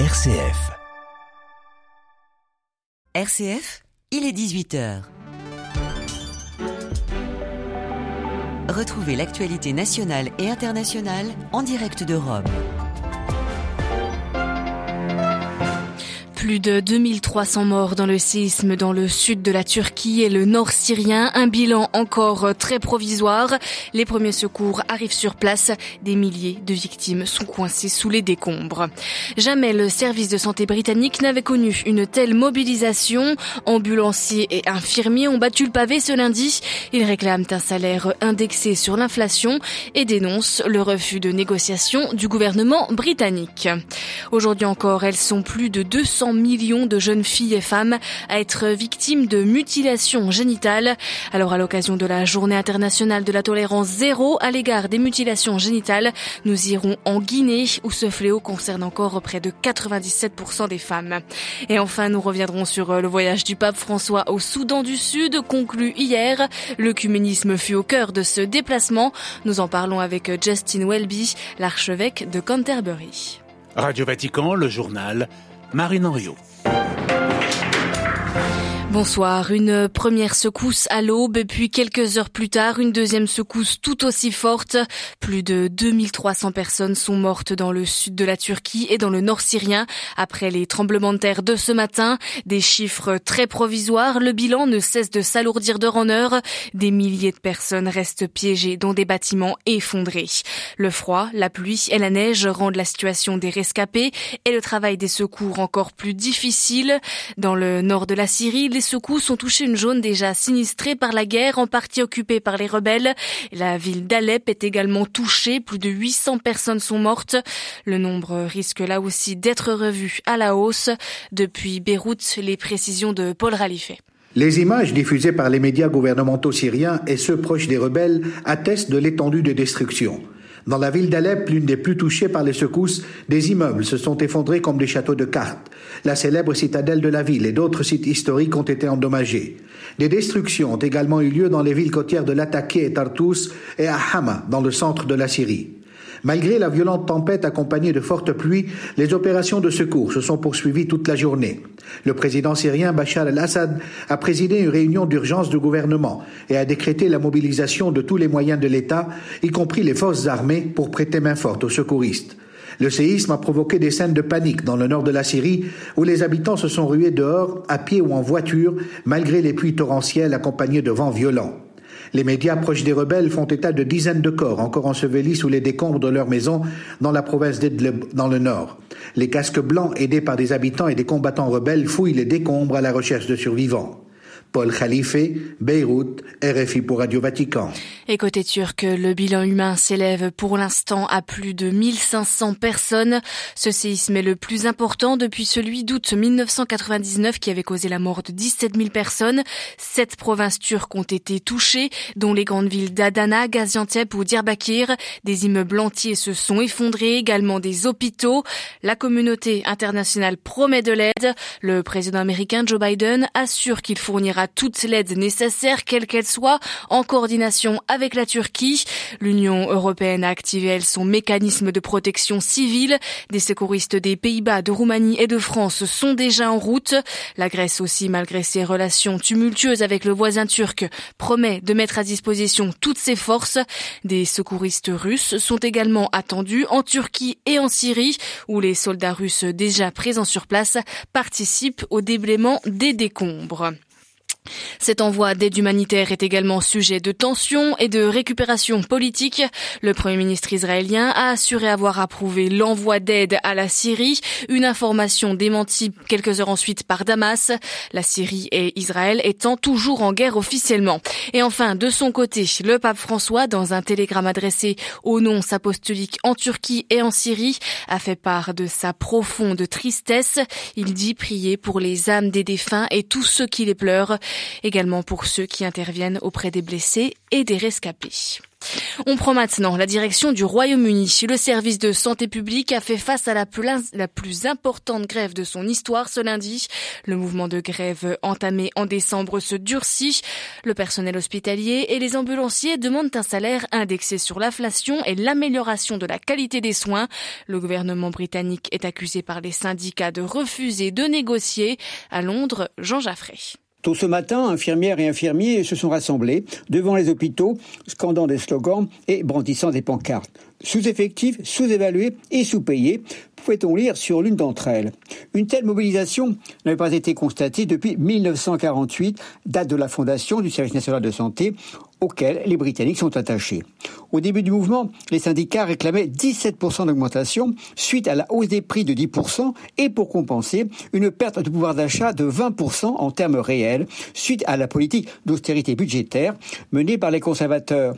RCF. RCF, il est 18h. Retrouvez l'actualité nationale et internationale en direct de Rome. Plus de 2300 morts dans le séisme dans le sud de la Turquie et le nord syrien. Un bilan encore très provisoire. Les premiers secours arrivent sur place. Des milliers de victimes sont coincées sous les décombres. Jamais le service de santé britannique n'avait connu une telle mobilisation. Ambulanciers et infirmiers ont battu le pavé ce lundi. Ils réclament un salaire indexé sur l'inflation et dénoncent le refus de négociation du gouvernement britannique. Aujourd'hui encore, elles sont plus de 200 millions de jeunes filles et femmes à être victimes de mutilations génitales. Alors à l'occasion de la journée internationale de la tolérance zéro à l'égard des mutilations génitales, nous irons en Guinée où ce fléau concerne encore près de 97% des femmes. Et enfin, nous reviendrons sur le voyage du pape François au Soudan du Sud conclu hier. L'œcuménisme fut au cœur de ce déplacement. Nous en parlons avec Justin Welby, l'archevêque de Canterbury. Radio Vatican, le journal Marine Henriot. Bonsoir. Une première secousse à l'aube, puis quelques heures plus tard, une deuxième secousse tout aussi forte. Plus de 2300 personnes sont mortes dans le sud de la Turquie et dans le nord syrien après les tremblements de terre de ce matin. Des chiffres très provisoires. Le bilan ne cesse de s'alourdir d'heure en heure. Des milliers de personnes restent piégées dans des bâtiments effondrés. Le froid, la pluie et la neige rendent la situation des rescapés et le travail des secours encore plus difficile. Dans le nord de la Syrie, secousses ont touché une zone déjà sinistrée par la guerre, en partie occupée par les rebelles. La ville d'Alep est également touchée. Plus de 800 personnes sont mortes. Le nombre risque là aussi d'être revu à la hausse. Depuis Beyrouth, les précisions de Paul Ralifet. Les images diffusées par les médias gouvernementaux syriens et ceux proches des rebelles attestent de l'étendue de destruction. Dans la ville d'Alep, l'une des plus touchées par les secousses, des immeubles se sont effondrés comme des châteaux de cartes. La célèbre citadelle de la ville et d'autres sites historiques ont été endommagés. Des destructions ont également eu lieu dans les villes côtières de Latakia et Tartus et à Hama, dans le centre de la Syrie. Malgré la violente tempête accompagnée de fortes pluies, les opérations de secours se sont poursuivies toute la journée. Le président syrien Bachar el-Assad a présidé une réunion d'urgence du gouvernement et a décrété la mobilisation de tous les moyens de l'État, y compris les forces armées, pour prêter main forte aux secouristes. Le séisme a provoqué des scènes de panique dans le nord de la Syrie où les habitants se sont rués dehors, à pied ou en voiture, malgré les pluies torrentielles accompagnées de vents violents. Les médias proches des rebelles font état de dizaines de corps encore ensevelis sous les décombres de leurs maisons dans la province d'Idlib, dans le nord. Les casques blancs, aidés par des habitants et des combattants rebelles, fouillent les décombres à la recherche de survivants. Paul Khalife, Beyrouth, RFI pour Radio Vatican. Et côté turc, le bilan humain s'élève pour l'instant à plus de 1500 personnes. Ce séisme est le plus important depuis celui d'août 1999 qui avait causé la mort de 17 000 personnes. Sept provinces turques ont été touchées, dont les grandes villes d'Adana, Gaziantep ou Diyarbakir. Des immeubles entiers se sont effondrés, également des hôpitaux. La communauté internationale promet de l'aide. Le président américain Joe Biden assure qu'il fournira toute l'aide nécessaire, quelle qu'elle soit, en coordination avec la Turquie. L'Union européenne a activé, elle, son mécanisme de protection civile. Des secouristes des Pays-Bas, de Roumanie et de France sont déjà en route. La Grèce aussi, malgré ses relations tumultueuses avec le voisin turc, promet de mettre à disposition toutes ses forces. Des secouristes russes sont également attendus en Turquie et en Syrie, où les soldats russes déjà présents sur place participent au déblaiement des décombres. Cet envoi d'aide humanitaire est également sujet de tensions et de récupération politique. Le Premier ministre israélien a assuré avoir approuvé l'envoi d'aide à la Syrie, une information démentie quelques heures ensuite par Damas, la Syrie et Israël étant toujours en guerre officiellement. Et enfin, de son côté, le pape François, dans un télégramme adressé aux nonces apostoliques en Turquie et en Syrie, a fait part de sa profonde tristesse. Il dit prier pour les âmes des défunts et tous ceux qui les pleurent également pour ceux qui interviennent auprès des blessés et des rescapés. On prend maintenant la direction du Royaume-Uni. Le service de santé publique a fait face à la plus, la plus importante grève de son histoire ce lundi. Le mouvement de grève entamé en décembre se durcit. Le personnel hospitalier et les ambulanciers demandent un salaire indexé sur l'inflation et l'amélioration de la qualité des soins. Le gouvernement britannique est accusé par les syndicats de refuser de négocier. À Londres, Jean Jaffré. Tôt ce matin, infirmières et infirmiers se sont rassemblés devant les hôpitaux, scandant des slogans et brandissant des pancartes. Sous-effectifs, sous-évalués et sous-payés, pouvait-on lire sur l'une d'entre elles? Une telle mobilisation n'avait pas été constatée depuis 1948, date de la fondation du Service national de santé, auquel les Britanniques sont attachés. Au début du mouvement, les syndicats réclamaient 17% d'augmentation suite à la hausse des prix de 10% et pour compenser une perte de pouvoir d'achat de 20% en termes réels suite à la politique d'austérité budgétaire menée par les conservateurs.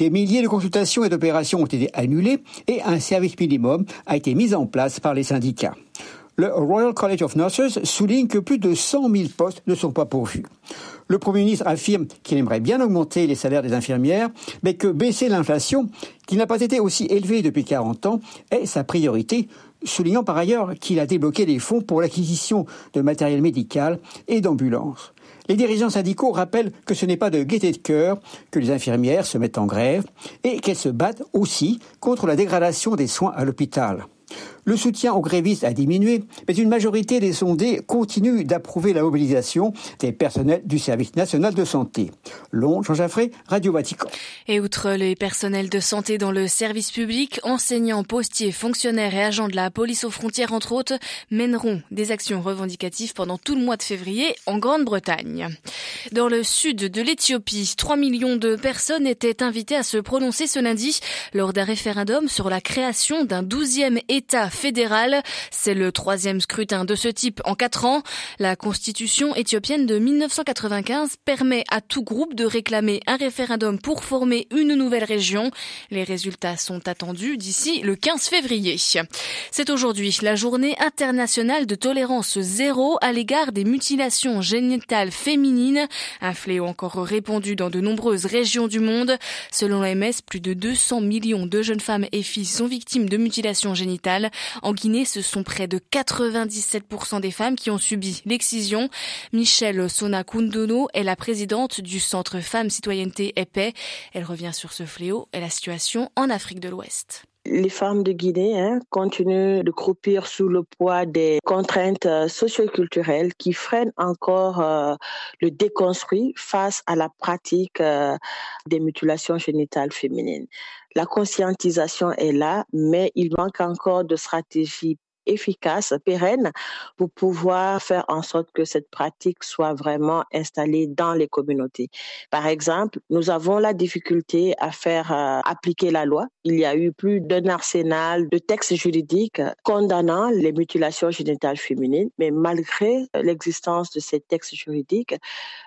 Des milliers de consultations et d'opérations ont été annulées et un service minimum a été mis en place par les syndicats. Le Royal College of Nurses souligne que plus de 100 000 postes ne sont pas pourvus. Le Premier ministre affirme qu'il aimerait bien augmenter les salaires des infirmières, mais que baisser l'inflation, qui n'a pas été aussi élevée depuis 40 ans, est sa priorité, soulignant par ailleurs qu'il a débloqué des fonds pour l'acquisition de matériel médical et d'ambulances. Les dirigeants syndicaux rappellent que ce n'est pas de gaieté de cœur que les infirmières se mettent en grève et qu'elles se battent aussi contre la dégradation des soins à l'hôpital. Le soutien aux grévistes a diminué, mais une majorité des sondés continue d'approuver la mobilisation des personnels du service national de santé. Long, Jean Jaffré, Radio Vatican. Et outre les personnels de santé dans le service public, enseignants, postiers, fonctionnaires et agents de la police aux frontières, entre autres, mèneront des actions revendicatives pendant tout le mois de février en Grande-Bretagne. Dans le sud de l'Éthiopie, 3 millions de personnes étaient invitées à se prononcer ce lundi lors d'un référendum sur la création d'un douzième État fédéral. C'est le troisième scrutin de ce type en quatre ans. La constitution éthiopienne de 1995 permet à tout groupe de réclamer un référendum pour former une nouvelle région. Les résultats sont attendus d'ici le 15 février. C'est aujourd'hui la journée internationale de tolérance zéro à l'égard des mutilations génitales féminines, un fléau encore répandu dans de nombreuses régions du monde. Selon l'OMS, plus de 200 millions de jeunes femmes et filles sont victimes de mutilations génitales. En Guinée, ce sont près de 97% des femmes qui ont subi l'excision. Michelle Sona-Kundono est la présidente du Centre Femmes Citoyenneté et. Elle revient sur ce fléau et la situation en Afrique de l'Ouest. Les femmes de Guinée hein, continuent de croupir sous le poids des contraintes euh, socioculturelles qui freinent encore euh, le déconstruit face à la pratique euh, des mutilations génitales féminines. La conscientisation est là, mais il manque encore de stratégies efficace, pérenne, pour pouvoir faire en sorte que cette pratique soit vraiment installée dans les communautés. Par exemple, nous avons la difficulté à faire euh, appliquer la loi. Il y a eu plus d'un arsenal de textes juridiques condamnant les mutilations génitales féminines, mais malgré l'existence de ces textes juridiques,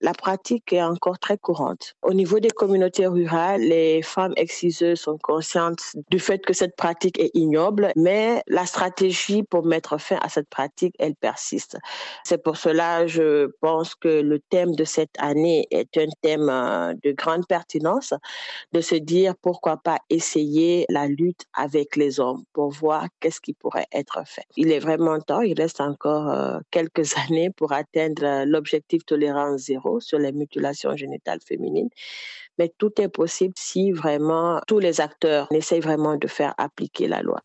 la pratique est encore très courante. Au niveau des communautés rurales, les femmes exciseuses sont conscientes du fait que cette pratique est ignoble, mais la stratégie pour mettre fin à cette pratique, elle persiste. C'est pour cela, je pense que le thème de cette année est un thème euh, de grande pertinence, de se dire pourquoi pas essayer la lutte avec les hommes pour voir qu'est-ce qui pourrait être fait. Il est vraiment temps, il reste encore euh, quelques années pour atteindre l'objectif tolérance zéro sur les mutilations génitales féminines mais tout est possible si vraiment tous les acteurs essayent vraiment de faire appliquer la loi.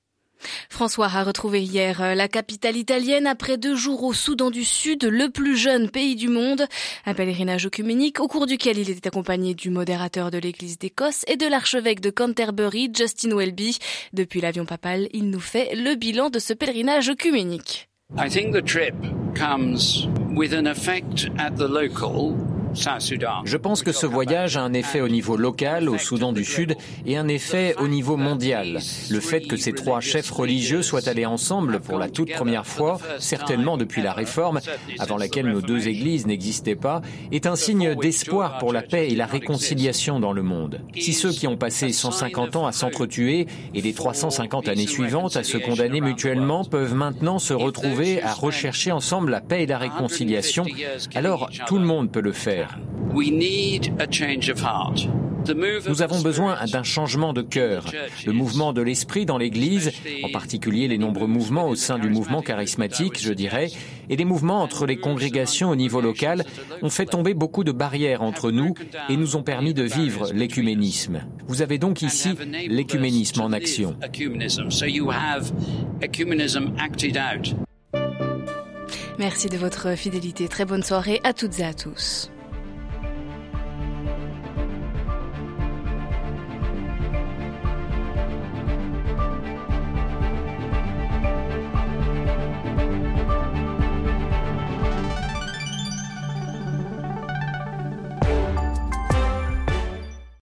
François a retrouvé hier euh, la capitale italienne après deux jours au Soudan du Sud, le plus jeune pays du monde. Un pèlerinage œcuménique au cours duquel il était accompagné du modérateur de l'église d'Écosse et de l'archevêque de Canterbury, Justin Welby. Depuis l'avion papal, il nous fait le bilan de ce pèlerinage œcuménique. I think the trip comes with an effect at the local je pense que ce voyage a un effet au niveau local, au Soudan du Sud, et un effet au niveau mondial. Le fait que ces trois chefs religieux soient allés ensemble pour la toute première fois, certainement depuis la Réforme, avant laquelle nos deux églises n'existaient pas, est un signe d'espoir pour la paix et la réconciliation dans le monde. Si ceux qui ont passé 150 ans à s'entretuer et les 350 années suivantes à se condamner mutuellement peuvent maintenant se retrouver à rechercher ensemble la paix et la réconciliation, alors tout le monde peut le faire. We need a change of heart. Nous avons besoin d'un changement de cœur. Le mouvement de l'esprit dans l'Église, en particulier les nombreux mouvements au sein du mouvement charismatique, je dirais, et les mouvements entre les congrégations au niveau local, ont fait tomber beaucoup de barrières entre nous et nous ont permis de vivre l'écuménisme. Vous avez donc ici l'écuménisme en action. Merci de votre fidélité. Très bonne soirée à toutes et à tous.